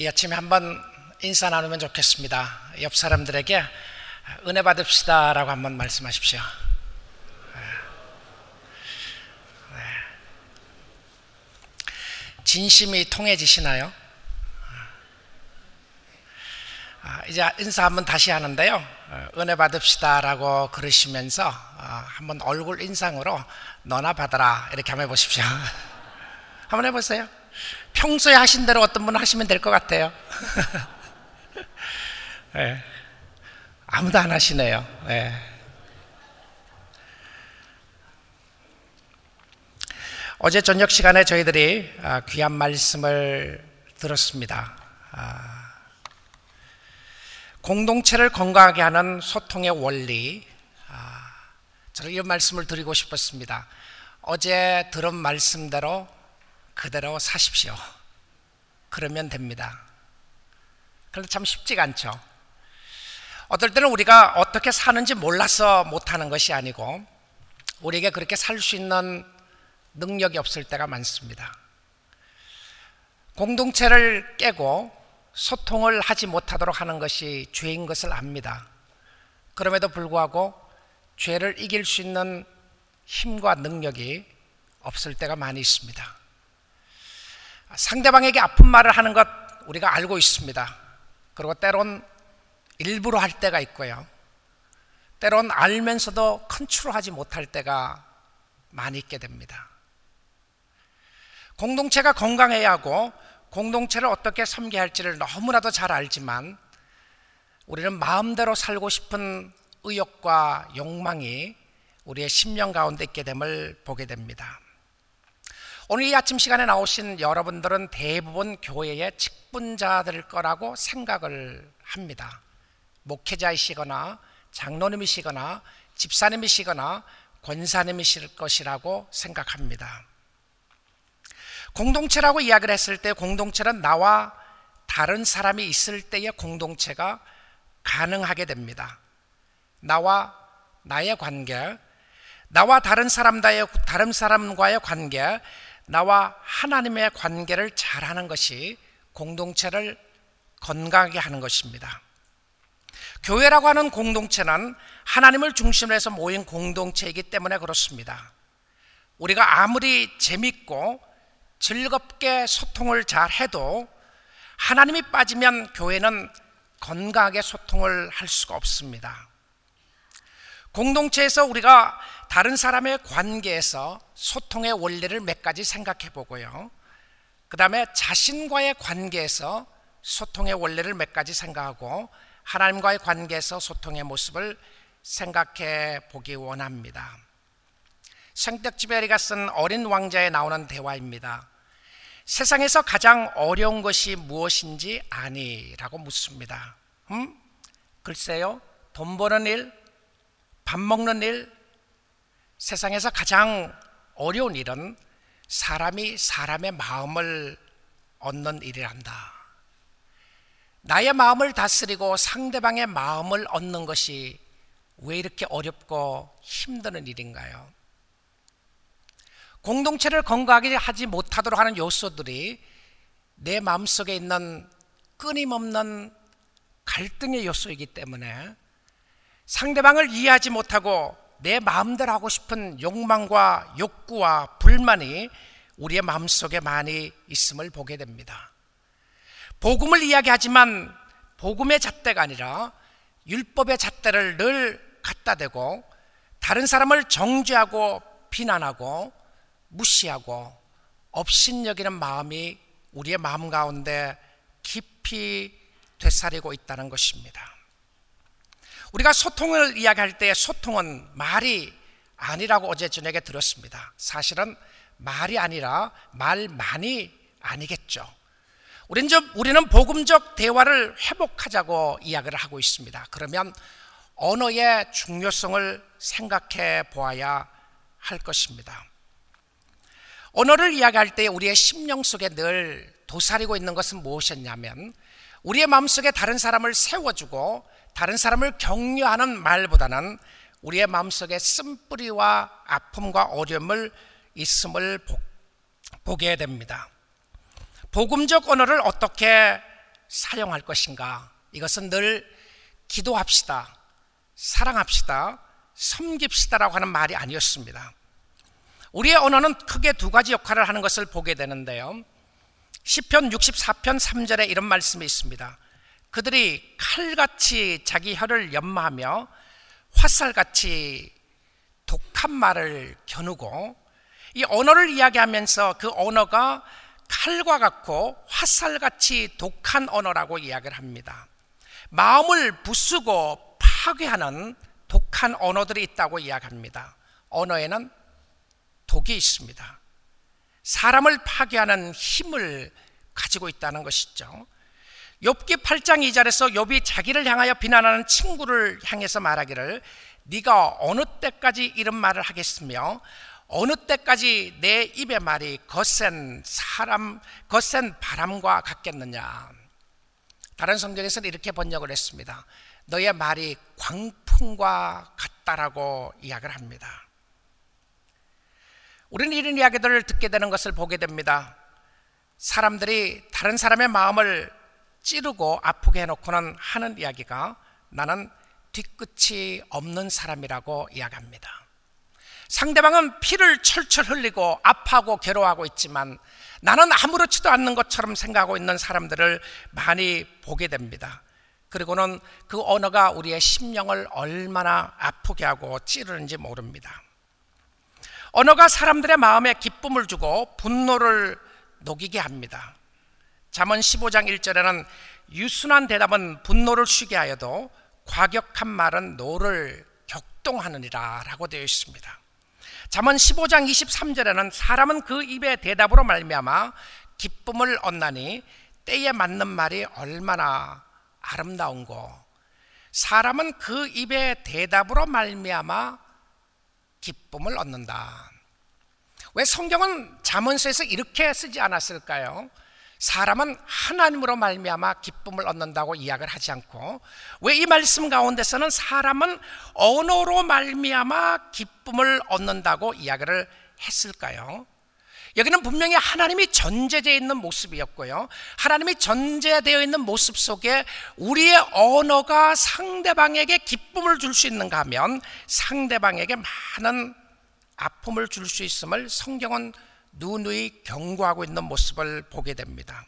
이 아침에 한번 인사 나누면 좋겠습니다. 옆 사람들에게 은혜 받읍시다라고 한번 말씀하십시오. 네. 진심이 통해지시나요? 아, 이제 인사 한번 다시 하는데요. 은혜 받읍시다라고 그러시면서 아, 한번 얼굴 인상으로 너나 받아라 이렇게 한번 해보십시오. 한번 해보세요. 평소에 하신 대로 어떤 분은 하시면 될 것 같아요. 네. 아무도 안 하시네요. 네. 어제 저녁 시간에 저희들이 아, 귀한 말씀을 들었습니다. 아, 공동체를 건강하게 하는 소통의 원리. 아, 저는 이 말씀을 드리고 싶었습니다. 어제 들은 말씀대로 그대로 사십시오. 그러면 됩니다. 그런데 참 쉽지가 않죠. 어떨 때는 우리가 어떻게 사는지 몰라서 못하는 것이 아니고 우리에게 그렇게 살 수 있는 능력이 없을 때가 많습니다. 공동체를 깨고 소통을 하지 못하도록 하는 것이 죄인 것을 압니다. 그럼에도 불구하고 죄를 이길 수 있는 힘과 능력이 없을 때가 많이 있습니다. 상대방에게 아픈 말을 하는 것 우리가 알고 있습니다. 그리고 때론 일부러 할 때가 있고요. 때론 알면서도 컨트롤하지 못할 때가 많이 있게 됩니다. 공동체가 건강해야 하고 공동체를 어떻게 섬겨야 할지를 너무나도 잘 알지만 우리는 마음대로 살고 싶은 의욕과 욕망이 우리의 심령 가운데 있게 됨을 보게 됩니다. 오늘 이 아침 시간에 나오신 여러분들은 대부분 교회의 직분자들 거라고 생각을 합니다. 목회자이시거나 장로님이시거나 집사님이시거나 권사님이실 것이라고 생각합니다. 공동체라고 이야기를 했을 때 공동체는 나와 다른 사람이 있을 때의 공동체가 가능하게 됩니다. 나와 나의 관계, 나와 다른 사람과의 관계, 나와 하나님의 관계를 잘 하는 것이 공동체를 건강하게 하는 것입니다. 교회라고 하는 공동체는 하나님을 중심으로 해서 모인 공동체이기 때문에 그렇습니다. 우리가 아무리 재밌고 즐겁게 소통을 잘 해도 하나님이 빠지면 교회는 건강하게 소통을 할 수가 없습니다. 공동체에서 우리가 다른 사람의 관계에서 소통의 원리를 몇 가지 생각해 보고요. 그 다음에 자신과의 관계에서 소통의 원리를 몇 가지 생각하고 하나님과의 관계에서 소통의 모습을 생각해 보기 원합니다. 생텍쥐베리가 쓴 어린 왕자에 나오는 대화입니다. 세상에서 가장 어려운 것이 무엇인지 아니라고 묻습니다. 음? 글쎄요, 돈 버는 일, 밥 먹는 일, 세상에서 가장 어려운 일은 사람이 사람의 마음을 얻는 일이란다. 나의 마음을 다스리고 상대방의 마음을 얻는 것이 왜 이렇게 어렵고 힘드는 일인가요? 공동체를 건강하게 하지 못하도록 하는 요소들이 내 마음속에 있는 끊임없는 갈등의 요소이기 때문에 상대방을 이해하지 못하고 내 마음대로 하고 싶은 욕망과 욕구와 불만이 우리의 마음속에 많이 있음을 보게 됩니다. 복음을 이야기하지만 복음의 잣대가 아니라 율법의 잣대를 늘 갖다 대고 다른 사람을 정죄하고 비난하고 무시하고 업신여기는 마음이 우리의 마음 가운데 깊이 되살리고 있다는 것입니다. 우리가 소통을 이야기할 때 소통은 말이 아니라고 어제 저녁에 들었습니다. 사실은 말이 아니라 말만이 아니겠죠. 우리는, 좀, 우리는 복음적 대화를 회복하자고 이야기를 하고 있습니다. 그러면 언어의 중요성을 생각해 보아야 할 것입니다. 언어를 이야기할 때 우리의 심령 속에 늘 도사리고 있는 것은 무엇이었냐면 우리의 마음속에 다른 사람을 세워주고 다른 사람을 격려하는 말보다는 우리의 마음속에 쓴뿌리와 아픔과 어려움을 있음을 보, 게 됩니다. 복음적 언어를 어떻게 사용할 것인가? 이것은 늘 기도합시다. 사랑합시다. 섬깁시다라고 하는 말이 아니었습니다. 우리의 언어는 크게 두 가지 역할을 하는 것을 보게 되는데요. 시편 64편 3절에 이런 말씀이 있습니다. 그들이 칼같이 자기 혀를 연마하며 화살같이 독한 말을 겨누고 이 언어를 이야기하면서 그 언어가 칼과 같고 화살같이 독한 언어라고 이야기를 합니다. 마음을 부수고 파괴하는 독한 언어들이 있다고 이야기합니다. 언어에는 독이 있습니다. 사람을 파괴하는 힘을 가지고 있다는 것이죠. 욥기 8장 2절에서 욥이 자기를 향하여 비난하는 친구를 향해서 말하기를 네가 어느 때까지 이런 말을 하겠으며 어느 때까지 내 입의 말이 거센 사람 거센 바람과 같겠느냐. 다른 성경에서는 이렇게 번역을 했습니다. 너의 말이 광풍과 같다라고 이야기를 합니다. 우리는 이런 이야기들을 듣게 되는 것을 보게 됩니다. 사람들이 다른 사람의 마음을 찌르고 아프게 해놓고는 하는 이야기가 나는 뒤끝이 없는 사람이라고 이야기합니다. 상대방은 피를 철철 흘리고 아파하고 괴로워하고 있지만 나는 아무렇지도 않는 것처럼 생각하고 있는 사람들을 많이 보게 됩니다. 그리고는 그 언어가 우리의 심령을 얼마나 아프게 하고 찌르는지 모릅니다. 언어가 사람들의 마음에 기쁨을 주고 분노를 녹이게 합니다. 잠언 15장 1절에는 유순한 대답은 분노를 쉬게 하여도 과격한 말은 노를 격동하느니라 라고 되어 있습니다. 잠언 15장 23절에는 사람은 그 입의 대답으로 말미암아 기쁨을 얻나니 때에 맞는 말이 얼마나 아름다운고 사람은 그 입의 대답으로 말미암아 기쁨을 얻는다. 왜 성경은 잠언서에서 이렇게 쓰지 않았을까요? 사람은 하나님으로 말미암아 기쁨을 얻는다고 이야기를 하지 않고 왜 이 말씀 가운데서는 사람은 언어로 말미암아 기쁨을 얻는다고 이야기를 했을까요? 여기는 분명히 하나님이 전제되어 있는 모습이었고요. 하나님이 전제되어 있는 모습 속에 우리의 언어가 상대방에게 기쁨을 줄 수 있는가 하면 상대방에게 많은 아픔을 줄 수 있음을 성경은 누누이 경고하고 있는 모습을 보게 됩니다.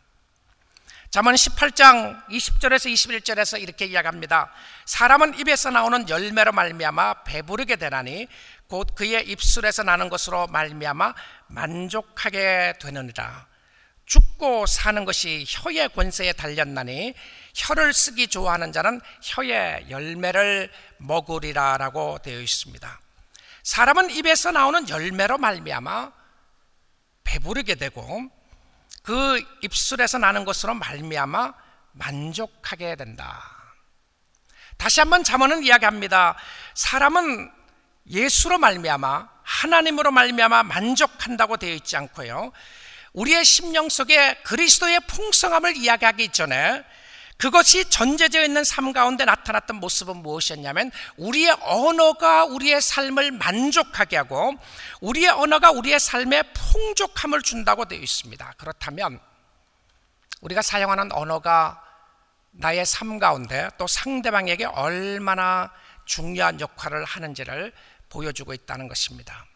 잠언 18장 20절에서 21절에서 이렇게 이야기합니다. 사람은 입에서 나오는 열매로 말미암아 배부르게 되나니 곧 그의 입술에서 나는 것으로 말미암아 만족하게 되느니라. 죽고 사는 것이 혀의 권세에 달렸나니 혀를 쓰기 좋아하는 자는 혀의 열매를 먹으리라라고 되어 있습니다. 사람은 입에서 나오는 열매로 말미암아 배부르게 되고 그 입술에서 나는 것으로 말미암아 만족하게 된다. 다시 한번 잠언은 이야기합니다. 사람은 예수로 말미암아 하나님으로 말미암아 만족한다고 되어 있지 않고요. 우리의 심령 속에 그리스도의 풍성함을 이야기하기 전에 그것이 전제되어 있는 삶 가운데 나타났던 모습은 무엇이었냐면 우리의 언어가 우리의 삶을 만족하게 하고 우리의 언어가 우리의 삶에 풍족함을 준다고 되어 있습니다. 그렇다면 우리가 사용하는 언어가 나의 삶 가운데 또 상대방에게 얼마나 중요한 역할을 하는지를 보여주고 있다는 것입니다.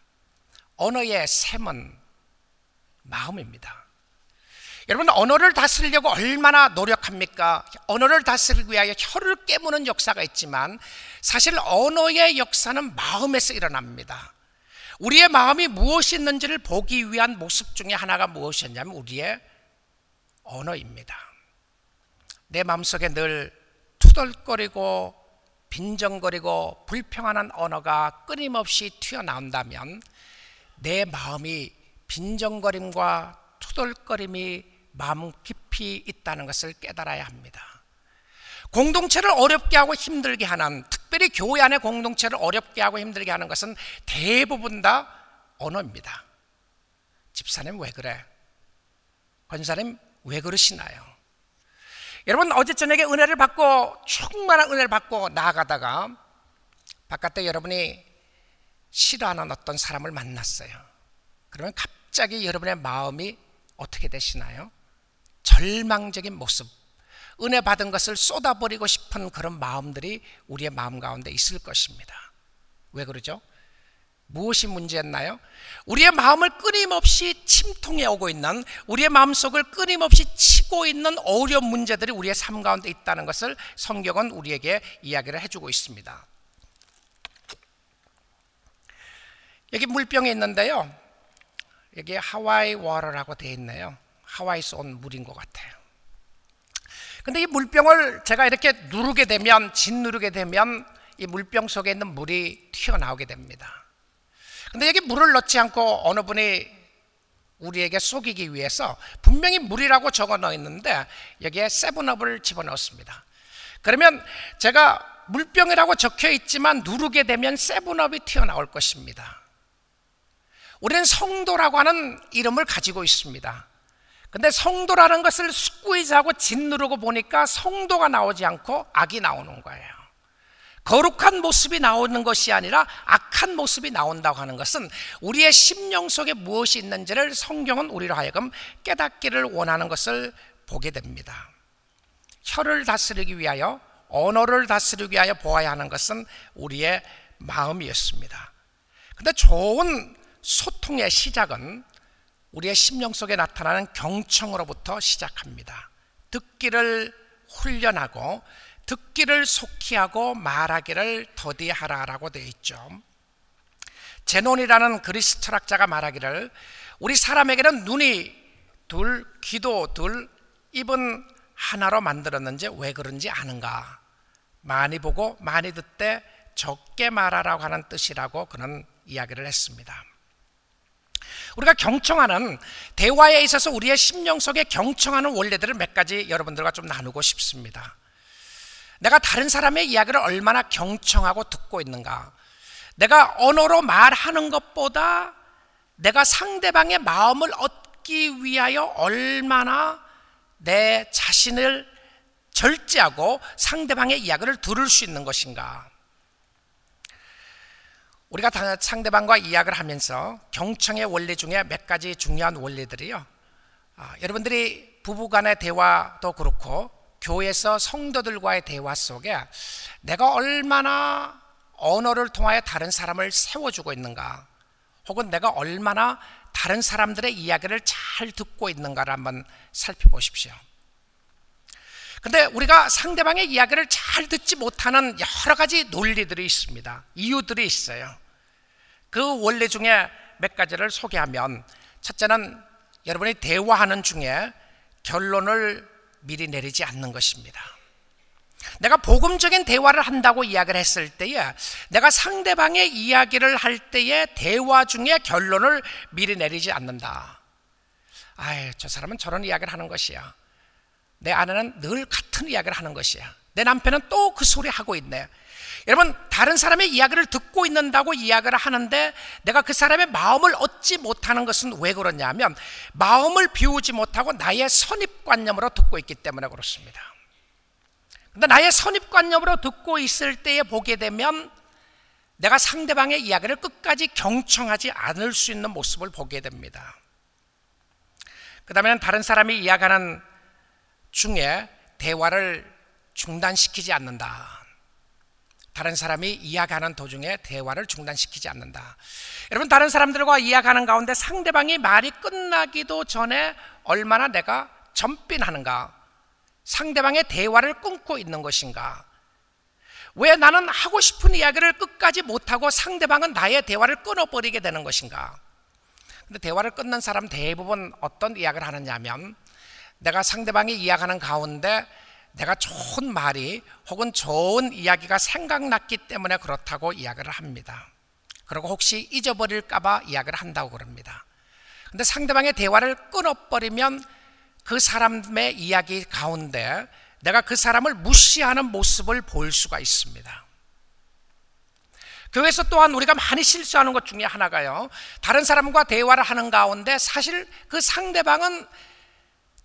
언어의 셈은 마음입니다. 여러분 언어를 다스리려고 얼마나 노력합니까? 언어를 다스리기 위하여 혀를 깨무는 역사가 있지만 사실 언어의 역사는 마음에서 일어납니다. 우리의 마음이 무엇이 있는지를 보기 위한 모습 중에 하나가 무엇이었냐면 우리의 언어입니다. 내 마음속에 늘 투덜거리고 빈정거리고 불평하는 언어가 끊임없이 튀어나온다면 내 마음이 빈정거림과 투덜거림이 마음 깊이 있다는 것을 깨달아야 합니다. 공동체를 어렵게 하고 힘들게 하는 특별히 교회 안의 공동체를 어렵게 하고 힘들게 하는 것은 대부분 다 언어입니다. 집사님 왜 그래? 권사님 왜 그러시나요? 여러분 어제 저녁에 은혜를 받고 충만한 은혜를 받고 나아가다가 바깥에 여러분이 싫어하는 어떤 사람을 만났어요. 그러면 갑자기 여러분의 마음이 어떻게 되시나요? 절망적인 모습, 은혜 받은 것을 쏟아버리고 싶은 그런 마음들이 우리의 마음 가운데 있을 것입니다. 왜 그러죠? 무엇이 문제였나요? 우리의 마음을 끊임없이 침통해 오고 있는 우리의 마음속을 끊임없이 치고 있는 어려운 문제들이 우리의 삶 가운데 있다는 것을 성경은 우리에게 이야기를 해주고 있습니다. 여기 물병이 있는데요. 여기 하와이 워러라고 되어 있네요. 하와이에서 온 물인 것 같아요. 근데 이 물병을 제가 이렇게 누르게 되면, 짓누르게 되면 이 물병 속에 있는 물이 튀어나오게 됩니다. 근데 여기 물을 넣지 않고 어느 분이 우리에게 속이기 위해서 분명히 물이라고 적어 넣어 있는데 여기에 세븐업을 집어넣습니다. 그러면 제가 물병이라고 적혀 있지만 누르게 되면 세븐업이 튀어나올 것입니다. 우리는 성도라고 하는 이름을 가지고 있습니다. 근데 성도라는 것을 스퀴즈하고 짓누르고 보니까 성도가 나오지 않고 악이 나오는 거예요. 거룩한 모습이 나오는 것이 아니라 악한 모습이 나온다고 하는 것은 우리의 심령 속에 무엇이 있는지를 성경은 우리로 하여금 깨닫기를 원하는 것을 보게 됩니다. 혀를 다스리기 위하여 언어를 다스리기 위하여 보아야 하는 것은 우리의 마음이었습니다. 근데 좋은 소통의 시작은 우리의 심령 속에 나타나는 경청으로부터 시작합니다. 듣기를 훈련하고 듣기를 속히 하고 말하기를 더디하라라고 되어 있죠. 제논이라는 그리스 철학자가 말하기를 우리 사람에게는 눈이 둘, 귀도 둘, 입은 하나로 만들었는지 왜 그런지 아는가? 많이 보고 많이 듣되 적게 말하라고 하는 뜻이라고 그는 이야기를 했습니다. 우리가 경청하는 대화에 있어서 우리의 심령 속에 경청하는 원리들을 몇 가지 여러분들과 좀 나누고 싶습니다. 내가 다른 사람의 이야기를 얼마나 경청하고 듣고 있는가. 내가 언어로 말하는 것보다 내가 상대방의 마음을 얻기 위하여 얼마나 내 자신을 절제하고 상대방의 이야기를 들을 수 있는 것인가. 우리가 상대방과 이야기를 하면서 경청의 원리 중에 몇 가지 중요한 원리들이요. 아, 여러분들이 부부간의 대화도 그렇고 교회에서 성도들과의 대화 속에 내가 얼마나 언어를 통하여 다른 사람을 세워주고 있는가, 혹은 내가 얼마나 다른 사람들의 이야기를 잘 듣고 있는가를 한번 살펴보십시오. 근데 우리가 상대방의 이야기를 잘 듣지 못하는 여러 가지 논리들이 있습니다. 이유들이 있어요. 그 원리 중에 몇 가지를 소개하면 첫째는 여러분이 대화하는 중에 결론을 미리 내리지 않는 것입니다. 내가 복음적인 대화를 한다고 이야기를 했을 때에 내가 상대방의 이야기를 할 때에 대화 중에 결론을 미리 내리지 않는다. 아이, 저 사람은 저런 이야기를 하는 것이야. 내 아내는 늘 같은 이야기를 하는 것이야. 내 남편은 또 그 소리 하고 있네. 여러분, 다른 사람의 이야기를 듣고 있는다고 이야기를 하는데 내가 그 사람의 마음을 얻지 못하는 것은 왜 그러냐면 마음을 비우지 못하고 나의 선입관념으로 듣고 있기 때문에 그렇습니다. 근데 나의 선입관념으로 듣고 있을 때에 보게 되면 내가 상대방의 이야기를 끝까지 경청하지 않을 수 있는 모습을 보게 됩니다. 그 다음에는 다른 사람이 이야기하는 중에 대화를 중단시키지 않는다. 다른 사람이 이야기하는 도중에 대화를 중단시키지 않는다. 여러분, 다른 사람들과 이야기하는 가운데 상대방이 말이 끝나기도 전에 얼마나 내가 전빈하는가? 상대방의 대화를 끊고 있는 것인가? 왜 나는 하고 싶은 이야기를 끝까지 못하고 상대방은 나의 대화를 끊어버리게 되는 것인가? 근데 대화를 끊는 사람 대부분 어떤 이야기를 하느냐면 내가 상대방이 이야기하는 가운데 내가 좋은 말이 혹은 좋은 이야기가 생각났기 때문에 그렇다고 이야기를 합니다. 그리고 혹시 잊어버릴까봐 이야기를 한다고 그럽니다. 근데 상대방의 대화를 끊어버리면 그 사람의 이야기 가운데 내가 그 사람을 무시하는 모습을 볼 수가 있습니다. 교회에서 또한 우리가 많이 실수하는 것 중에 하나가요. 다른 사람과 대화를 하는 가운데 사실 그 상대방은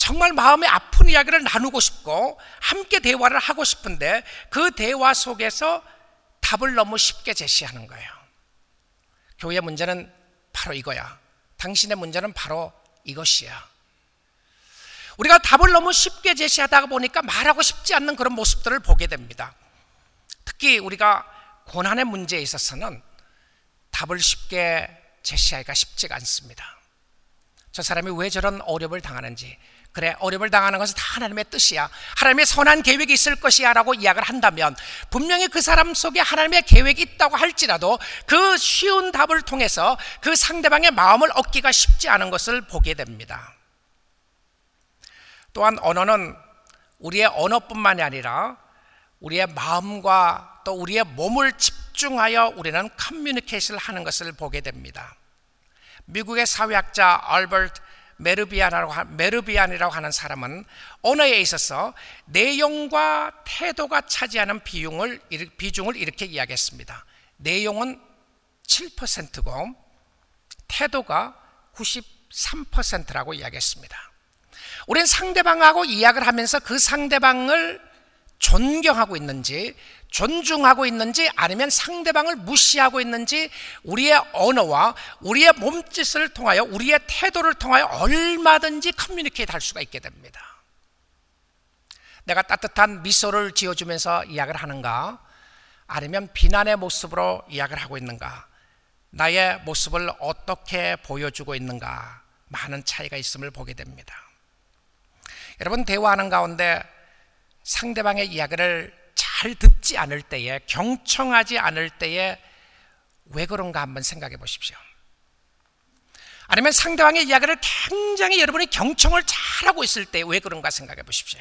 정말 마음의 아픈 이야기를 나누고 싶고 함께 대화를 하고 싶은데 그 대화 속에서 답을 너무 쉽게 제시하는 거예요. 교회 문제는 바로 이거야. 당신의 문제는 바로 이것이야. 우리가 답을 너무 쉽게 제시하다 보니까 말하고 싶지 않는 그런 모습들을 보게 됩니다. 특히 우리가 고난의 문제에 있어서는 답을 쉽게 제시하기가 쉽지가 않습니다. 저 사람이 왜 저런 어려움을 당하는지, 그래, 어려움을 당하는 것은 다 하나님의 뜻이야. 하나님의 선한 계획이 있을 것이야. 라고 이야기를 한다면, 분명히 그 사람 속에 하나님의 계획이 있다고 할지라도 그 쉬운 답을 통해서 그 상대방의 마음을 얻기가 쉽지 않은 것을 보게 됩니다. 또한 언어는 우리의 언어뿐만이 아니라 우리의 마음과 또 우리의 몸을 집중하여 우리는 커뮤니케이션을 하는 것을 보게 됩니다. 미국의 사회학자 알버트 메르비안이라고, 메르비안이라고 하는 사람은 언어에 있어서 내용과 태도가 차지하는 비중을, 비중을 이렇게 이야기했습니다. 내용은 7%고 태도가 93%라고 이야기했습니다. 우리는 상대방하고 이야기를 하면서 그 상대방을 존경하고 있는지, 존중하고 있는지, 아니면 상대방을 무시하고 있는지, 우리의 언어와 우리의 몸짓을 통하여, 우리의 태도를 통하여 얼마든지 커뮤니케이트 할 수가 있게 됩니다. 내가 따뜻한 미소를 지어주면서 이야기를 하는가, 아니면 비난의 모습으로 이야기를 하고 있는가, 나의 모습을 어떻게 보여주고 있는가, 많은 차이가 있음을 보게 됩니다. 여러분 대화하는 가운데 상대방의 이야기를 잘 듣지 않을 때에 경청하지 않을 때에 왜 그런가 한번 생각해 보십시오. 아니면 상대방의 이야기를 굉장히 여러분이 경청을 잘하고 있을 때 왜 그런가 생각해 보십시오.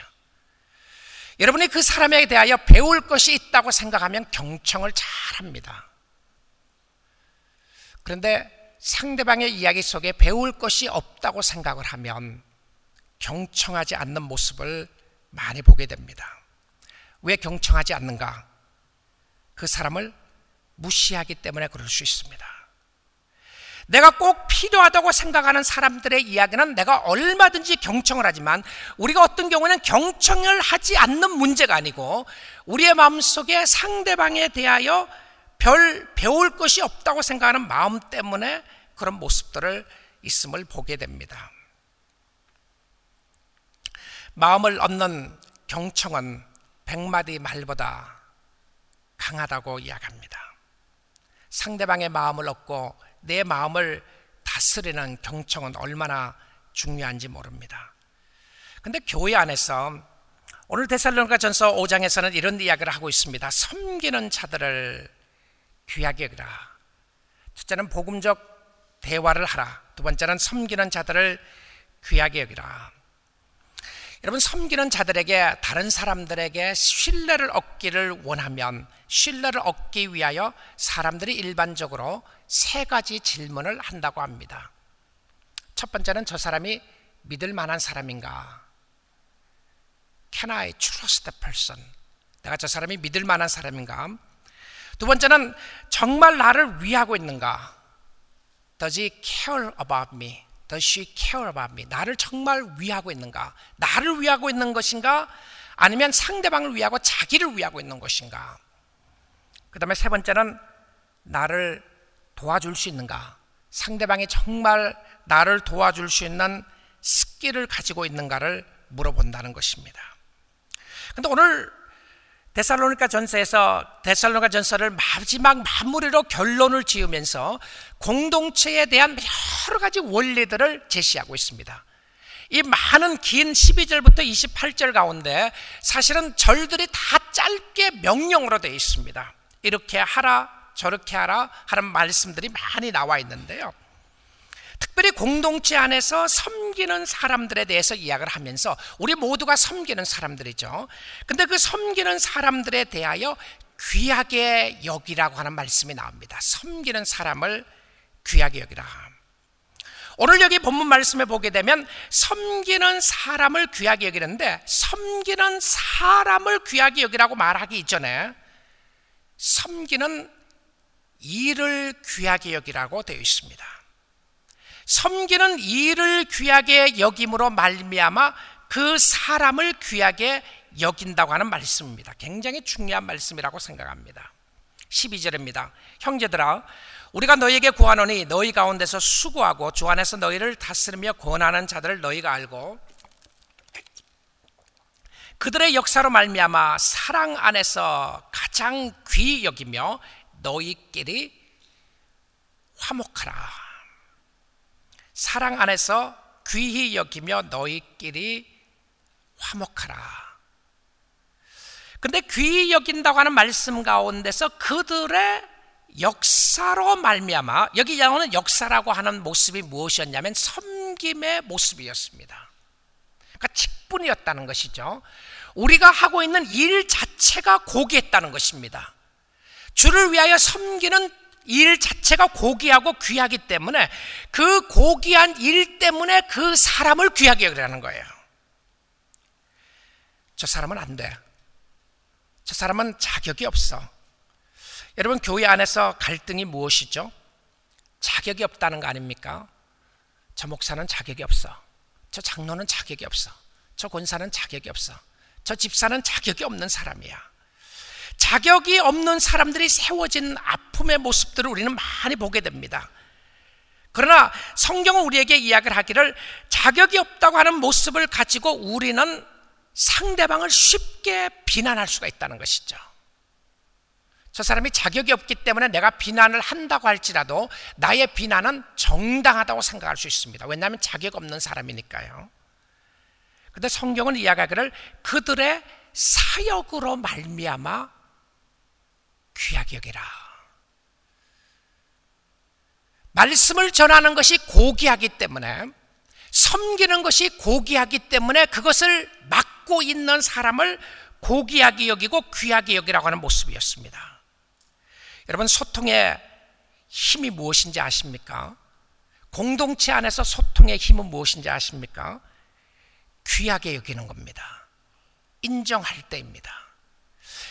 여러분이 그 사람에 대하여 배울 것이 있다고 생각하면 경청을 잘합니다. 그런데 상대방의 이야기 속에 배울 것이 없다고 생각을 하면 경청하지 않는 모습을 많이 보게 됩니다. 왜 경청하지 않는가? 그 사람을 무시하기 때문에 그럴 수 있습니다. 내가 꼭 필요하다고 생각하는 사람들의 이야기는 내가 얼마든지 경청을 하지만 우리가 어떤 경우는 경청을 하지 않는 문제가 아니고 우리의 마음속에 상대방에 대하여 별 배울 것이 없다고 생각하는 마음 때문에 그런 모습들을 있음을 보게 됩니다. 마음을 얻는 경청은 백마디 말보다 강하다고 이야기합니다. 상대방의 마음을 얻고 내 마음을 다스리는 경청은 얼마나 중요한지 모릅니다. 근데 교회 안에서 오늘 데살로니가 전서 5장에서는 이런 이야기를 하고 있습니다. 섬기는 자들을 귀하게 여기라. 첫째는 복음적 대화를 하라. 두 번째는 섬기는 자들을 귀하게 여기라. 여러분 섬기는 자들에게 다른 사람들에게 신뢰를 얻기를 원하면 신뢰를 얻기 위하여 사람들이 일반적으로 세 가지 질문을 한다고 합니다. 첫 번째는 저 사람이 믿을 만한 사람인가? Can I trust the person? 내가 저 사람이 믿을 만한 사람인가? 두 번째는 정말 나를 위하고 있는가? Does he care about me? Does me? 나를 정말 위하고 있는가? 나를 위하고 있는 것인가? 아니면 상대방을 위하고 자기를 위하고 있는 것인가? 그 다음에 세 번째는 나를 도와줄 수 있는가? 상대방이 정말 나를 도와줄 수 있는 skill을 가지고 있는가를 물어본다는 것입니다. 근데 오늘 데살로니가 전서에서 데살로니가 전서를 마지막 마무리로 결론을 지으면서 공동체에 대한 여러 가지 원리들을 제시하고 있습니다. 이 많은 긴 12절부터 28절 가운데 사실은 절들이 다 짧게 명령으로 되어 있습니다. 이렇게 하라, 저렇게 하라 하는 말씀들이 많이 나와 있는데요. 특별히 공동체 안에서 섬기는 사람들에 대해서 이야기를 하면서 우리 모두가 섬기는 사람들이죠. 근데 그 섬기는 사람들에 대하여 귀하게 여기라고 하는 말씀이 나옵니다. 섬기는 사람을 귀하게 여기라. 오늘 여기 본문 말씀에 보게 되면 섬기는 사람을 귀하게 여기는데 섬기는 사람을 귀하게 여기라고 말하기 이전에 섬기는 일을 귀하게 여기라고 되어 있습니다. 섬기는 일을 귀하게 여김으로 말미암아 그 사람을 귀하게 여긴다고 하는 말씀입니다. 굉장히 중요한 말씀이라고 생각합니다. 12절입니다. 형제들아 우리가 너희에게 구하노니 너희 가운데서 수고하고 주 안에서 너희를 다스리며 권하는 자들을 너희가 알고 그들의 역사로 말미암아 사랑 안에서 가장 귀히 여기며 너희끼리 화목하라. 사랑 안에서 귀히 여기며 너희끼리 화목하라. 근데 귀히 여긴다고 하는 말씀 가운데서 그들의 역사로 말미암아 여기 나오는 역사라고 하는 모습이 무엇이었냐면 섬김의 모습이었습니다. 그러니까 직분이었다는 것이죠. 우리가 하고 있는 일 자체가 고귀했다는 것입니다. 주를 위하여 섬기는 일 자체가 고귀하고 귀하기 때문에 그 고귀한 일 때문에 그 사람을 귀하게 여기라는 거예요. 저 사람은 안 돼. 저 사람은 자격이 없어. 여러분, 교회 안에서 갈등이 무엇이죠? 자격이 없다는 거 아닙니까? 저 목사는 자격이 없어. 저 장로는 자격이 없어. 저 권사는 자격이 없어. 저 집사는 자격이 없는 사람이야. 자격이 없는 사람들이 세워진 아픔의 모습들을 우리는 많이 보게 됩니다. 그러나 성경은 우리에게 이야기를 하기를 자격이 없다고 하는 모습을 가지고 우리는 상대방을 쉽게 비난할 수가 있다는 것이죠. 저 사람이 자격이 없기 때문에 내가 비난을 한다고 할지라도 나의 비난은 정당하다고 생각할 수 있습니다. 왜냐하면 자격 없는 사람이니까요. 근데 성경은 이야기하기를 그들의 사역으로 말미암아 귀하게 여기라. 말씀을 전하는 것이 고귀하기 때문에 섬기는 것이 고귀하기 때문에 그것을 맡고 있는 사람을 고귀하게 여기고 귀하게 여기라고 하는 모습이었습니다. 여러분 소통의 힘이 무엇인지 아십니까? 공동체 안에서 소통의 힘은 무엇인지 아십니까? 귀하게 여기는 겁니다. 인정할 때입니다.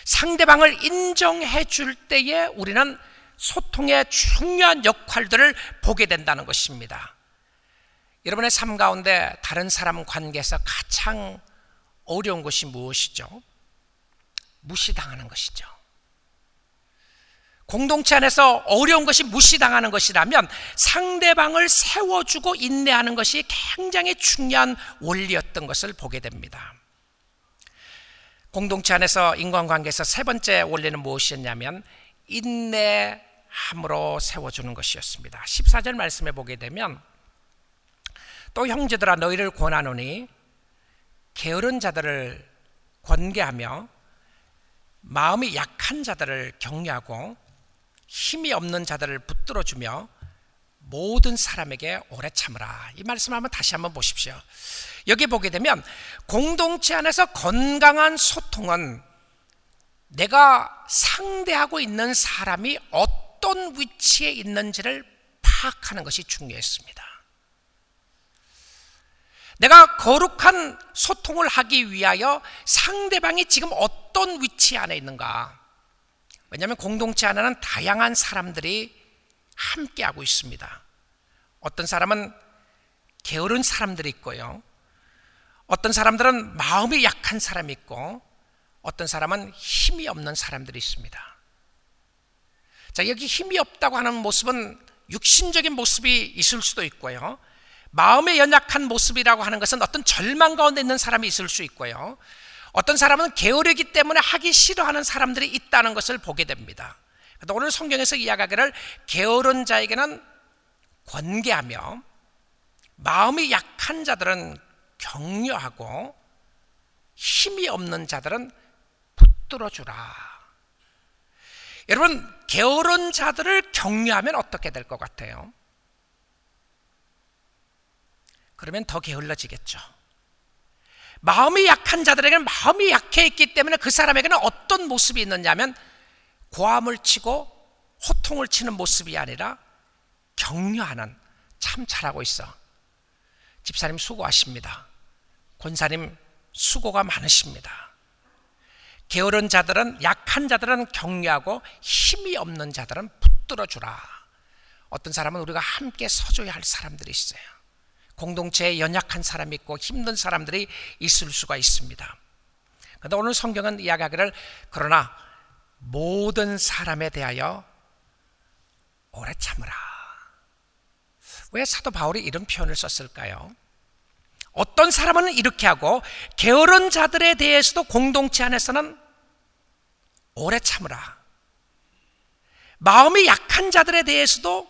상대방을 인정해 줄 때에 우리는 소통의 중요한 역할들을 보게 된다는 것입니다. 여러분의 삶 가운데 다른 사람 관계에서 가장 어려운 것이 무엇이죠? 무시당하는 것이죠. 공동체 안에서 어려운 것이 무시당하는 것이라면 상대방을 세워주고 인내하는 것이 굉장히 중요한 원리였던 것을 보게 됩니다. 공동체 안에서 인간관계에서 세 번째 원리는 무엇이었냐면 인내함으로 세워주는 것이었습니다. 14절 말씀에 보게 되면 또 형제들아 너희를 권하노니 게으른 자들을 권계하며 마음이 약한 자들을 격려하고 힘이 없는 자들을 붙들어 주며 모든 사람에게 오래 참으라. 이 말씀 한번 다시 한번 보십시오. 여기 보게 되면 공동체 안에서 건강한 소통은 내가 상대하고 있는 사람이 어떤 위치에 있는지를 파악하는 것이 중요했습니다. 내가 거룩한 소통을 하기 위하여 상대방이 지금 어떤 위치 안에 있는가. 왜냐하면 공동체 안에는 다양한 사람들이 함께하고 있습니다. 어떤 사람은 게으른 사람들이 있고요. 어떤 사람들은 마음이 약한 사람이 있고 어떤 사람은 힘이 없는 사람들이 있습니다. 자, 여기 힘이 없다고 하는 모습은 육신적인 모습이 있을 수도 있고요. 마음의 연약한 모습이라고 하는 것은 어떤 절망 가운데 있는 사람이 있을 수 있고요. 어떤 사람은 게으르기 때문에 하기 싫어하는 사람들이 있다는 것을 보게 됩니다. 오늘 성경에서 이야기하기를 게으른 자에게는 권계하며 마음이 약한 자들은 격려하고 힘이 없는 자들은 붙들어 주라. 여러분, 게으른 자들을 격려하면 어떻게 될 것 같아요? 그러면 더 게을러지겠죠. 마음이 약한 자들에게는 마음이 약해 있기 때문에 그 사람에게는 어떤 모습이 있느냐면 고함을 치고 호통을 치는 모습이 아니라 격려하는 참 잘하고 있어. 집사님 수고하십니다. 권사님 수고가 많으십니다. 게으른 자들은 약한 자들은 격려하고 힘이 없는 자들은 붙들어 주라. 어떤 사람은 우리가 함께 서줘야 할 사람들이 있어요. 공동체에 연약한 사람이 있고 힘든 사람들이 있을 수가 있습니다. 그런데 오늘 성경은 이야기하기를 그러나 모든 사람에 대하여 오래 참으라. 왜 사도 바울이 이런 표현을 썼을까요? 어떤 사람은 이렇게 하고 게으른 자들에 대해서도 공동체 안에서는 오래 참으라. 마음이 약한 자들에 대해서도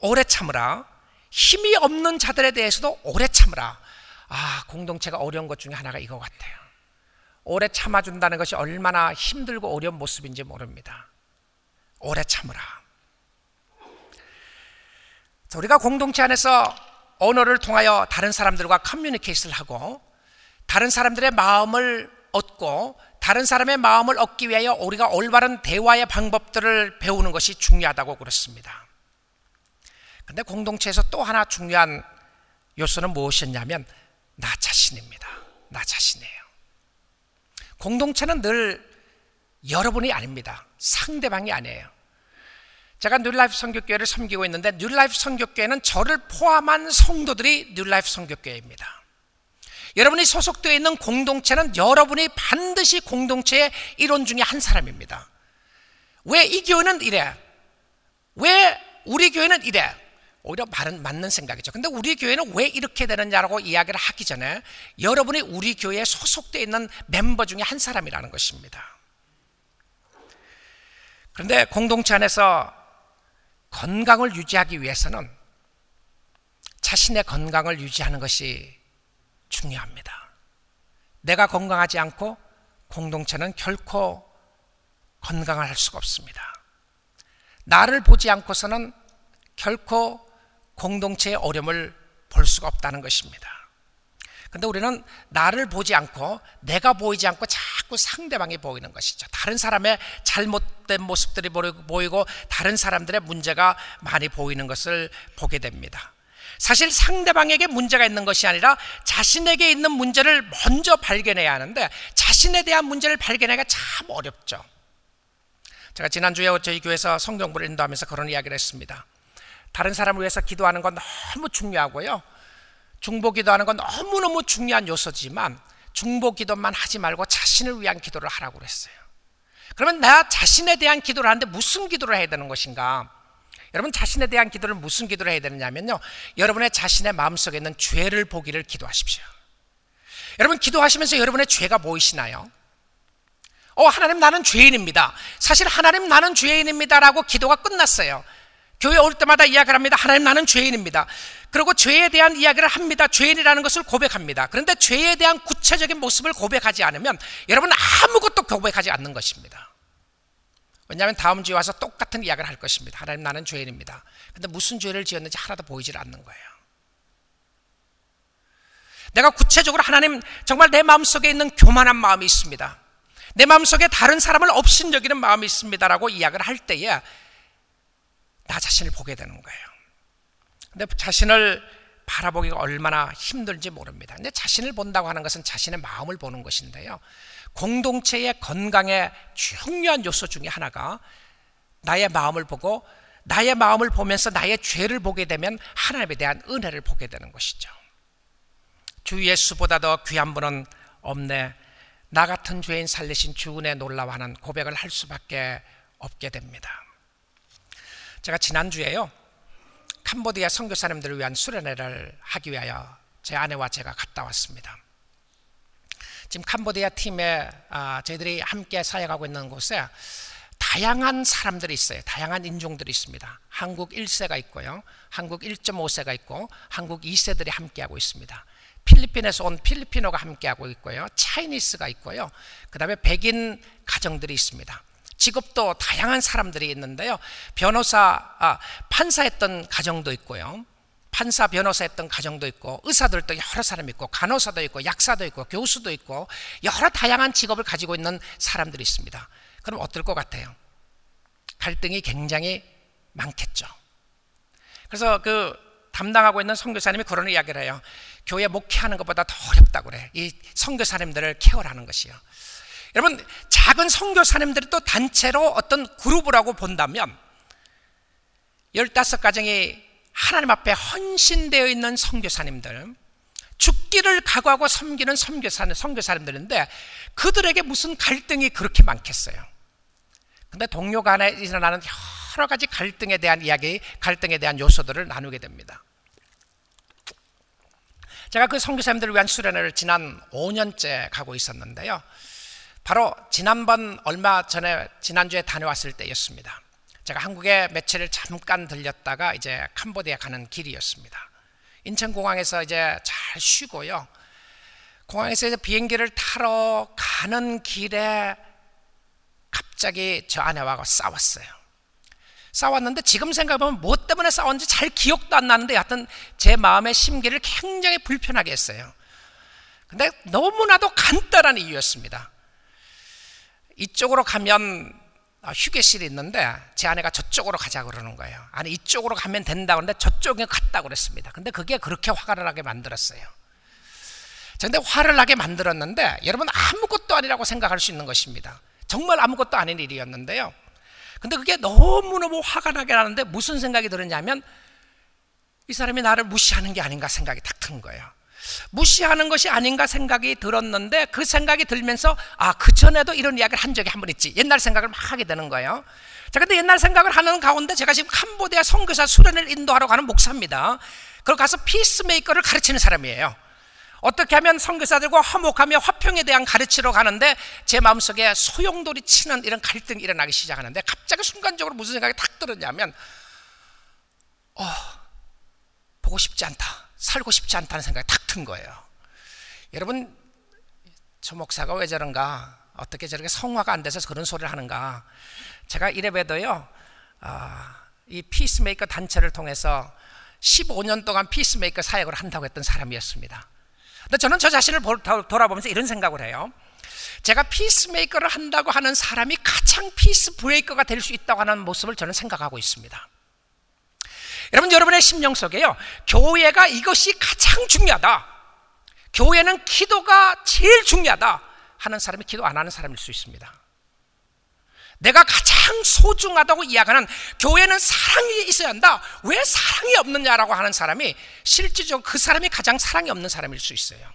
오래 참으라. 힘이 없는 자들에 대해서도 오래 참으라. 아, 공동체가 어려운 것 중에 하나가 이거 같아요. 오래 참아준다는 것이 얼마나 힘들고 어려운 모습인지 모릅니다. 오래 참으라. 우리가 공동체 안에서 언어를 통하여 다른 사람들과 커뮤니케이션을 하고 다른 사람들의 마음을 얻고 다른 사람의 마음을 얻기 위하여 우리가 올바른 대화의 방법들을 배우는 것이 중요하다고 그렇습니다. 근데 공동체에서 또 하나 중요한 요소는 무엇이었냐면 나 자신입니다. 나 자신이에요. 공동체는 늘 여러분이 아닙니다. 상대방이 아니에요. 제가 뉴라이프 선교교회를 섬기고 있는데 뉴라이프 선교교회는 저를 포함한 성도들이 뉴라이프 선교교회입니다. 여러분이 소속되어 있는 공동체는 여러분이 반드시 공동체의 일원 중에 한 사람입니다. 왜 이 교회는 이래? 왜 우리 교회는 이래? 오히려 말은 맞는 생각이죠. 근데 우리 교회는 왜 이렇게 되느냐라고 이야기를 하기 전에 여러분이 우리 교회에 소속되어 있는 멤버 중에 한 사람이라는 것입니다. 그런데 공동체 안에서 건강을 유지하기 위해서는 자신의 건강을 유지하는 것이 중요합니다. 내가 건강하지 않고 공동체는 결코 건강을 할 수가 없습니다. 나를 보지 않고서는 결코 공동체의 어려움을 볼 수가 없다는 것입니다. 근데 우리는 나를 보지 않고 내가 보이지 않고 자꾸 상대방이 보이는 것이죠. 다른 사람의 잘못 된 모습들이 보이고 다른 사람들의 문제가 많이 보이는 것을 보게 됩니다. 사실 상대방에게 문제가 있는 것이 아니라 자신에게 있는 문제를 먼저 발견해야 하는데 자신에 대한 문제를 발견하기가 참 어렵죠. 제가 지난주에 저희 교회에서 성경부를 인도하면서 그런 이야기를 했습니다. 다른 사람을 위해서 기도하는 건 너무 중요하고요. 중보 기도하는 건 너무너무 중요한 요소지만 중보 기도만 하지 말고 자신을 위한 기도를 하라고 그랬어요. 그러면 나 자신에 대한 기도를 하는데 무슨 기도를 해야 되는 것인가? 여러분 자신에 대한 기도를 무슨 기도를 해야 되느냐면요. 여러분의 자신의 마음속에 있는 죄를 보기를 기도하십시오. 여러분 기도하시면서 여러분의 죄가 보이시나요? 어, 하나님 나는 죄인입니다. 사실 하나님 나는 죄인입니다라고 기도가 끝났어요. 교회 올 때마다 이야기를 합니다. 하나님 나는 죄인입니다. 그리고 죄에 대한 이야기를 합니다. 죄인이라는 것을 고백합니다. 그런데 죄에 대한 구체적인 모습을 고백하지 않으면 여러분 아무것도 고백하지 않는 것입니다. 왜냐하면 다음 주에 와서 똑같은 이야기를 할 것입니다. 하나님 나는 죄인입니다. 근데 무슨 죄를 지었는지 하나도 보이질 않는 거예요. 내가 구체적으로 하나님 정말 내 마음속에 있는 교만한 마음이 있습니다. 내 마음속에 다른 사람을 업신여기는 마음이 있습니다라고 이야기를 할 때에 나 자신을 보게 되는 거예요. 근데 자신을 바라보기가 얼마나 힘들지 모릅니다. 근데 자신을 본다고 하는 것은 자신의 마음을 보는 것인데요. 공동체의 건강의 중요한 요소 중에 하나가 나의 마음을 보고 나의 마음을 보면서 나의 죄를 보게 되면 하나님에 대한 은혜를 보게 되는 것이죠. 주 예수보다 더 귀한 분은 없네. 나 같은 죄인 살리신 주은혜 놀라워하는 고백을 할 수밖에 없게 됩니다. 제가 지난주에요. 캄보디아 선교사님들을 위한 수련회를 하기 위하여 제 아내와 제가 갔다 왔습니다. 지금 캄보디아 팀에 아, 저희들이 함께 사역하고 있는 곳에 다양한 사람들이 있어요. 다양한 인종들이 있습니다. 한국 1세가 있고요. 한국 1.5세가 있고 한국 2세들이 함께하고 있습니다. 필리핀에서 온 필리핀어가 함께하고 있고요. 차이니스가 있고요. 그 다음에 백인 가정들이 있습니다. 직업도 다양한 사람들이 있는데요. 변호사, 아, 판사했던 가정도 있고요. 판사, 변호사 했던 가정도 있고, 의사들도 여러 사람 있고, 간호사도 있고, 약사도 있고, 교수도 있고, 여러 다양한 직업을 가지고 있는 사람들이 있습니다. 그럼 어떨 것 같아요? 갈등이 굉장히 많겠죠. 그래서 그 담당하고 있는 선교사님이 그런 이야기를 해요. 교회 목회하는 것보다 더 어렵다고 그래. 이 선교사님들을 케어하는 것이요. 여러분 작은 선교사님들이 또 단체로 어떤 그룹을 하고 본다면 15가정이 하나님 앞에 헌신되어 있는 선교사님들 죽기를 각오하고 섬기는 선교사님, 선교사님들인데 그들에게 무슨 갈등이 그렇게 많겠어요. 근데 동료 간에 일어나는 여러 가지 갈등에 대한 이야기, 갈등에 대한 요소들을 나누게 됩니다. 제가 그 선교사님들을 위한 수련회를 지난 5년째 가고 있었는데요. 바로 지난번 얼마 전에 지난주에 다녀왔을 때였습니다. 제가 한국에 며칠을 잠깐 들렸다가 이제 캄보디아 가는 길이었습니다. 인천공항에서 이제 잘 쉬고요. 공항에서 이제 비행기를 타러 가는 길에 갑자기 저 아내와 싸웠어요. 싸웠는데 지금 생각해보면 뭐 때문에 싸웠는지 잘 기억도 안 나는데 하여튼 제 마음의 심기를 굉장히 불편하게 했어요. 근데 너무나도 간단한 이유였습니다. 이쪽으로 가면 아, 휴게실이 있는데 제 아내가 저쪽으로 가자 그러는 거예요. 아니 이쪽으로 가면 된다 그런데 저쪽에 갔다 그랬습니다. 근데 그게 그렇게 화가 나게 만들었어요. 근데 화를 나게 만들었는데 여러분 아무것도 아니라고 생각할 수 있는 것입니다. 정말 아무것도 아닌 일이었는데요. 근데 그게 너무너무 화가 나게 하는데 무슨 생각이 들었냐면 이 사람이 나를 무시하는 게 아닌가 생각이 탁든 거예요. 무시하는 것이 아닌가 생각이 들었는데 그 생각이 들면서 아, 그전에도 이런 이야기를 한 적이 한 번 있지. 옛날 생각을 막 하게 되는 거예요. 자, 근데 옛날 생각을 하는 가운데 제가 지금 캄보디아 선교사 수련을 인도하러 가는 목사입니다. 그걸 가서 피스메이커를 가르치는 사람이에요. 어떻게 하면 선교사들과 화목하며 화평에 대한 가르치러 가는데 제 마음속에 소용돌이 치는 이런 갈등이 일어나기 시작하는데 갑자기 순간적으로 무슨 생각이 탁 들었냐면 어, 보고 싶지 않다. 살고 싶지 않다는 생각이 탁 든 거예요. 여러분, 저 목사가 왜 저런가? 어떻게 저렇게 성화가 안 돼서 그런 소리를 하는가? 제가 이래봬도요, 아, 이 peacemaker 단체를 통해서 15년 동안 peacemaker 사역을 한다고 했던 사람이었습니다. 근데 저는 저 자신을 돌아보면서 이런 생각을 해요. 제가 peacemaker를 한다고 하는 사람이 가장 peace breaker가 될 수 있다고 하는 모습을 저는 생각하고 있습니다. 여러분, 여러분의 심령 속에요. 교회가 이것이 가장 중요하다. 교회는 기도가 제일 중요하다. 하는 사람이 기도 안 하는 사람일 수 있습니다. 내가 가장 소중하다고 이야기하는 교회는 사랑이 있어야 한다. 왜 사랑이 없느냐라고 하는 사람이 실질적으로 그 사람이 가장 사랑이 없는 사람일 수 있어요.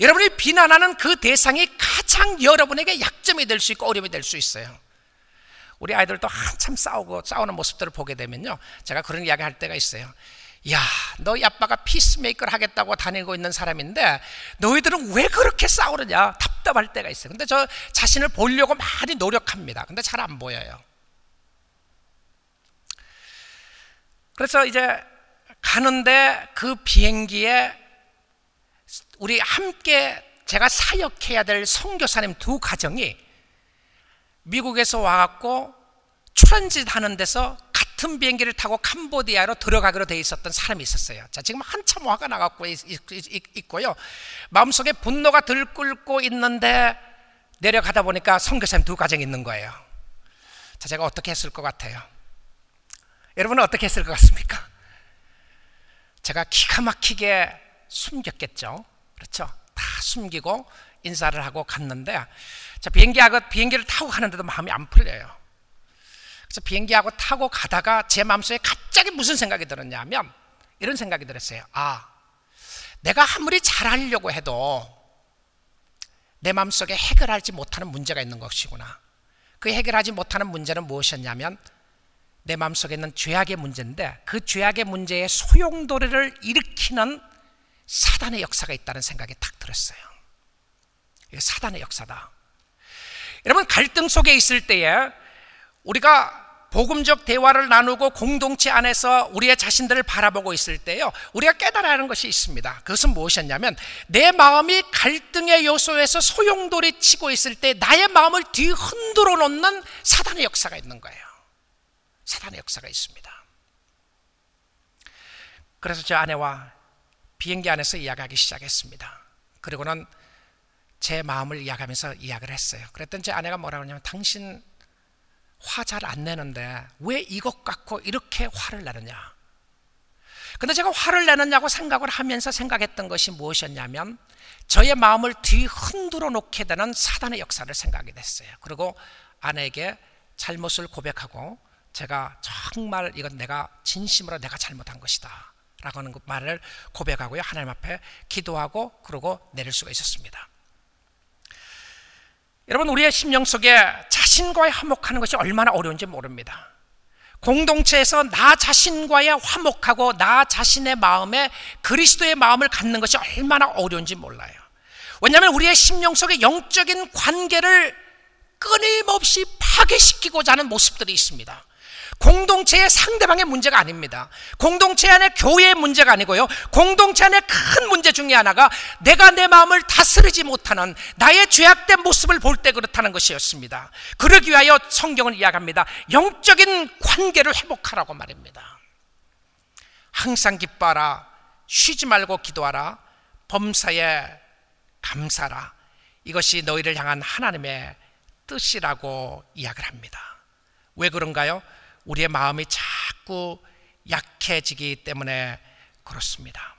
여러분이 비난하는 그 대상이 가장 여러분에게 약점이 될 수 있고 어려움이 될 수 있어요. 우리 아이들도 한참 싸우고 싸우는 모습들을 보게 되면요. 제가 그런 이야기 할 때가 있어요. 야, 너희 아빠가 피스메이커를 하겠다고 다니고 있는 사람인데 너희들은 왜 그렇게 싸우느냐? 답답할 때가 있어요. 근데 저 자신을 보려고 많이 노력합니다. 근데 잘 안 보여요. 그래서 이제 가는데 그 비행기에 우리 함께 제가 사역해야 될 선교사님 두 가정이 미국에서 와갖고 트랜짓 하는 데서 같은 비행기를 타고 캄보디아로 들어가기로 돼 있었던 사람이 있었어요. 자, 지금 한참 화가 나갖고 있, 고요 마음속에 분노가 들끓고 있는데 내려가다 보니까 선교사님 두 가정이 있는 거예요. 자, 제가 어떻게 했을 것 같아요? 여러분은 어떻게 했을 것 같습니까? 제가 기가 막히게 숨겼겠죠. 그렇죠? 다 숨기고 인사를 하고 갔는데 자, 비행기하고 비행기를 타고 가는데도 마음이 안 풀려요. 그래서 비행기하고 타고 가다가 제 마음속에 갑자기 무슨 생각이 들었냐면 이런 생각이 들었어요. 아, 내가 아무리 잘하려고 해도 내 마음속에 해결하지 못하는 문제가 있는 것이구나. 그 해결하지 못하는 문제는 무엇이었냐면 내 마음속에 있는 죄악의 문제인데 그 죄악의 문제에 소용돌이를 일으키는 사단의 역사가 있다는 생각이 딱 들었어요. 사단의 역사다. 여러분 갈등 속에 있을 때에 우리가 복음적 대화를 나누고 공동체 안에서 우리의 자신들을 바라보고 있을 때요, 우리가 깨달아야 하는 것이 있습니다. 그것은 무엇이었냐면, 내 마음이 갈등의 요소에서 소용돌이 치고 있을 때 나의 마음을 뒤흔들어 놓는 사단의 역사가 있는 거예요. 사단의 역사가 있습니다. 그래서 저 아내와 비행기 안에서 이야기하기 시작했습니다. 그리고는 제 마음을 이야기하면서 이야기를 했어요. 그랬더니 제 아내가 뭐라고 하냐면, 당신 화 잘 안 내는데 왜 이것 갖고 이렇게 화를 내느냐? 근데 제가 화를 내느냐고 생각을 하면서 생각했던 것이 무엇이었냐면 저의 마음을 뒤흔들어 놓게 되는 사단의 역사를 생각하게 됐어요. 그리고 아내에게 잘못을 고백하고 제가 정말 이건 내가 진심으로 내가 잘못한 것이다. 라고 하는 말을 고백하고요. 하나님 앞에 기도하고 그러고 내릴 수가 있었습니다. 여러분 우리의 심령 속에 자신과의 화목하는 것이 얼마나 어려운지 모릅니다. 공동체에서 나 자신과의 화목하고 나 자신의 마음에 그리스도의 마음을 갖는 것이 얼마나 어려운지 몰라요. 왜냐하면 우리의 심령 속에 영적인 관계를 끊임없이 파괴시키고자 하는 모습들이 있습니다. 공동체의 상대방의 문제가 아닙니다. 공동체 안에 교회의 문제가 아니고요. 공동체 안에 큰 문제 중에 하나가 내가 내 마음을 다스리지 못하는 나의 죄악된 모습을 볼 때 그렇다는 것이었습니다. 그러기 위하여 성경을 이야기합니다. 영적인 관계를 회복하라고 말입니다. 항상 기뻐하라. 쉬지 말고 기도하라. 범사에 감사라. 이것이 너희를 향한 하나님의 뜻이라고 이야기를 합니다. 왜 그런가요? 우리의 마음이 자꾸 약해지기 때문에 그렇습니다.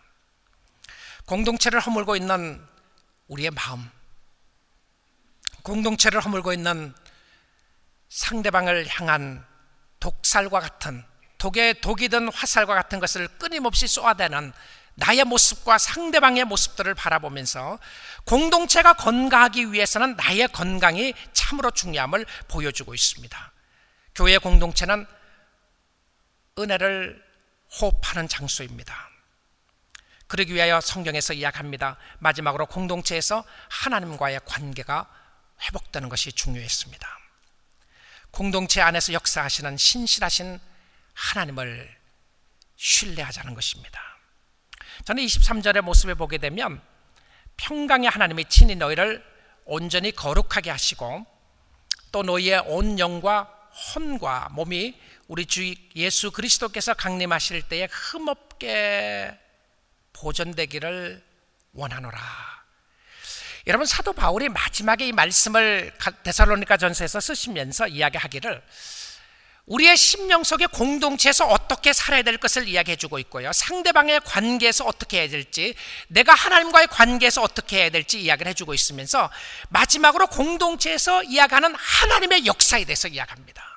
공동체를 허물고 있는 우리의 마음, 공동체를 허물고 있는 상대방을 향한 독살과 같은 독에 독이든 화살과 같은 것을 끊임없이 쏘아대는 나의 모습과 상대방의 모습들을 바라보면서 공동체가 건강하기 위해서는 나의 건강이 참으로 중요함을 보여주고 있습니다. 교회 공동체는 은혜를 호흡하는 장소입니다. 그러기 위하여 성경에서 이야기합니다. 마지막으로 공동체에서 하나님과의 관계가 회복되는 것이 중요했습니다. 공동체 안에서 역사하시는 신실하신 하나님을 신뢰하자는 것입니다. 저는 23절의 모습을 보게 되면 평강의 하나님이 친히 너희를 온전히 거룩하게 하시고 또 너희의 온 영과 혼과 몸이 우리 주 예수 그리스도께서 강림하실 때에 흠없게 보존되기를 원하노라. 여러분 사도 바울이 마지막에 이 말씀을 데살로니가 전서에서 쓰시면서 이야기하기를 우리의 심령 속의 공동체에서 어떻게 살아야 될 것을 이야기해 주고 있고요. 상대방의 관계에서 어떻게 해야 될지, 내가 하나님과의 관계에서 어떻게 해야 될지 이야기를 해 주고 있으면서 마지막으로 공동체에서 이야기하는 하나님의 역사에 대해서 이야기합니다.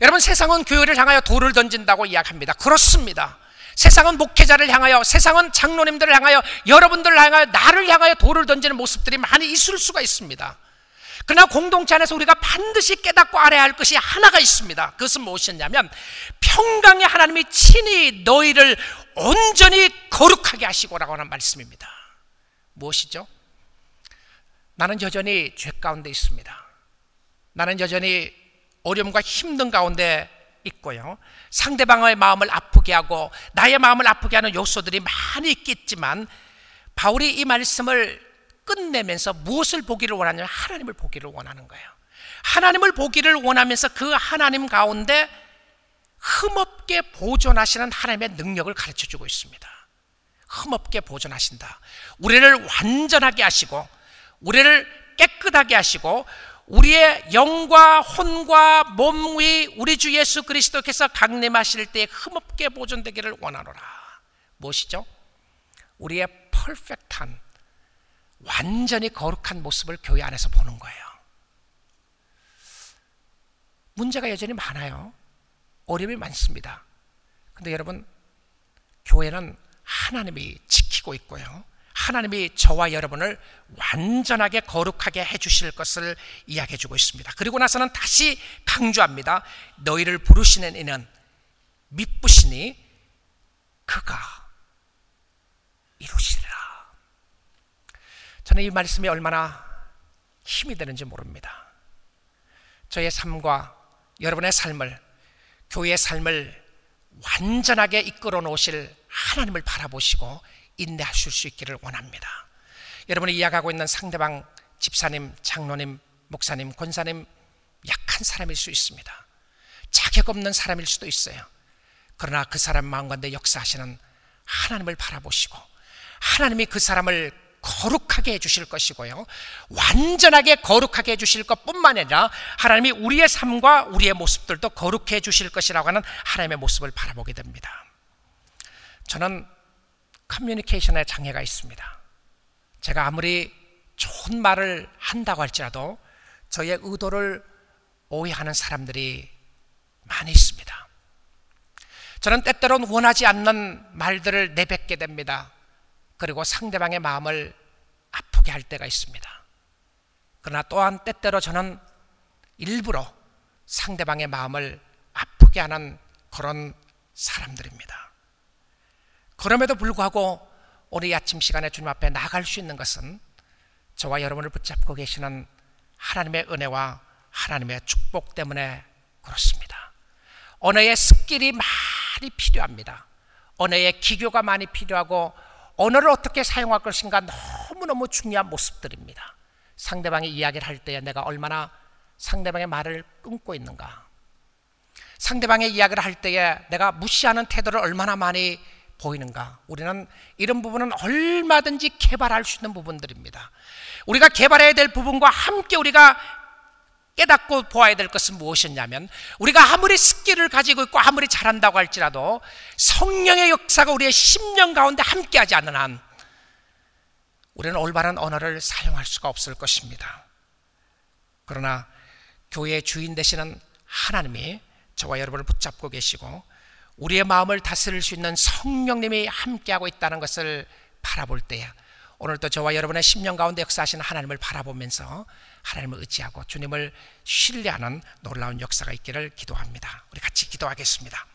여러분 세상은 교회를 향하여 돌을 던진다고 이야기합니다. 그렇습니다. 세상은 목회자를 향하여, 세상은 장로님들을 향하여, 여러분들을 향하여, 나를 향하여 돌을 던지는 모습들이 많이 있을 수가 있습니다. 그러나 공동체 안에서 우리가 반드시 깨닫고 알아야 할 것이 하나가 있습니다. 그것은 무엇이냐면 평강의 하나님이 친히 너희를 온전히 거룩하게 하시고라고 하는 말씀입니다. 무엇이죠? 나는 여전히 죄 가운데 있습니다. 나는 여전히 어려움과 힘든 가운데 있고요. 상대방의 마음을 아프게 하고 나의 마음을 아프게 하는 요소들이 많이 있겠지만 바울이 이 말씀을 끝내면서 무엇을 보기를 원하냐면 하나님을 보기를 원하는 거예요. 하나님을 보기를 원하면서 그 하나님 가운데 흠없게 보존하시는 하나님의 능력을 가르쳐 주고 있습니다. 흠없게 보존하신다. 우리를 완전하게 하시고 우리를 깨끗하게 하시고 우리의 영과 혼과 몸위 우리 주 예수 그리스도께서 강림하실 때 흠없게 보존되기를 원하노라. 무엇이죠? 우리의 퍼펙트한 완전히 거룩한 모습을 교회 안에서 보는 거예요. 문제가 여전히 많아요. 어려움이 많습니다. 근데 여러분, 교회는 하나님이 지키고 있고요. 하나님이 저와 여러분을 완전하게 거룩하게 해주실 것을 이야기해 주고 있습니다. 그리고 나서는 다시 강조합니다. 너희를 부르시는 이는 믿부시니 그가 이루시리라. 저는 이 말씀이 얼마나 힘이 되는지 모릅니다. 저의 삶과 여러분의 삶을, 교회의 삶을 완전하게 이끌어 놓으실 하나님을 바라보시고 인내하실 수 있기를 원합니다. 여러분이 이야기하고 있는 상대방 집사님, 장로님, 목사님, 권사님 약한 사람일 수 있습니다. 자격 없는 사람일 수도 있어요. 그러나 그 사람 마음 가운데 역사하시는 하나님을 바라보시고 하나님이 그 사람을 거룩하게 해주실 것이고요. 완전하게 거룩하게 해주실 것 뿐만 아니라 하나님이 우리의 삶과 우리의 모습들도 거룩해 주실 것이라고 하는 하나님의 모습을 바라보게 됩니다. 저는 커뮤니케이션에 장애가 있습니다. 제가 아무리 좋은 말을 한다고 할지라도 저의 의도를 오해하는 사람들이 많이 있습니다. 저는 때때로는 원하지 않는 말들을 내뱉게 됩니다. 그리고 상대방의 마음을 아프게 할 때가 있습니다. 그러나 또한 때때로 저는 일부러 상대방의 마음을 함께하는 그런 사람들입니다. 그럼에도 불구하고 오늘 아침 시간에 주님 앞에 나갈 수 있는 것은 저와 여러분을 붙잡고 계시는 하나님의 은혜와 하나님의 축복 때문에 그렇습니다. 언어의 skill이 많이 필요합니다. 언어의 기교가 많이 필요하고 언어를 어떻게 사용할 것인가 너무너무 중요한 모습들입니다. 상대방이 이야기를 할 때에 내가 얼마나 상대방의 말을 끊고 있는가. 상대방의 이야기를 할 때에 내가 무시하는 태도를 얼마나 많이 보이는가? 우리는 이런 부분은 얼마든지 개발할 수 있는 부분들입니다. 우리가 개발해야 될 부분과 함께 우리가 깨닫고 보아야 될 것은 무엇이냐면 우리가 아무리 스킬을 가지고 있고 아무리 잘한다고 할지라도 성령의 역사가 우리의 심령 가운데 함께하지 않는 한 우리는 올바른 언어를 사용할 수가 없을 것입니다. 그러나 교회의 주인 되시는 하나님이 저와 여러분을 붙잡고 계시고 우리의 마음을 다스릴 수 있는 성령님이 함께하고 있다는 것을 바라볼 때야 오늘도 저와 여러분의 심령 가운데 역사하시는 하나님을 바라보면서 하나님을 의지하고 주님을 신뢰하는 놀라운 역사가 있기를 기도합니다. 우리 같이 기도하겠습니다.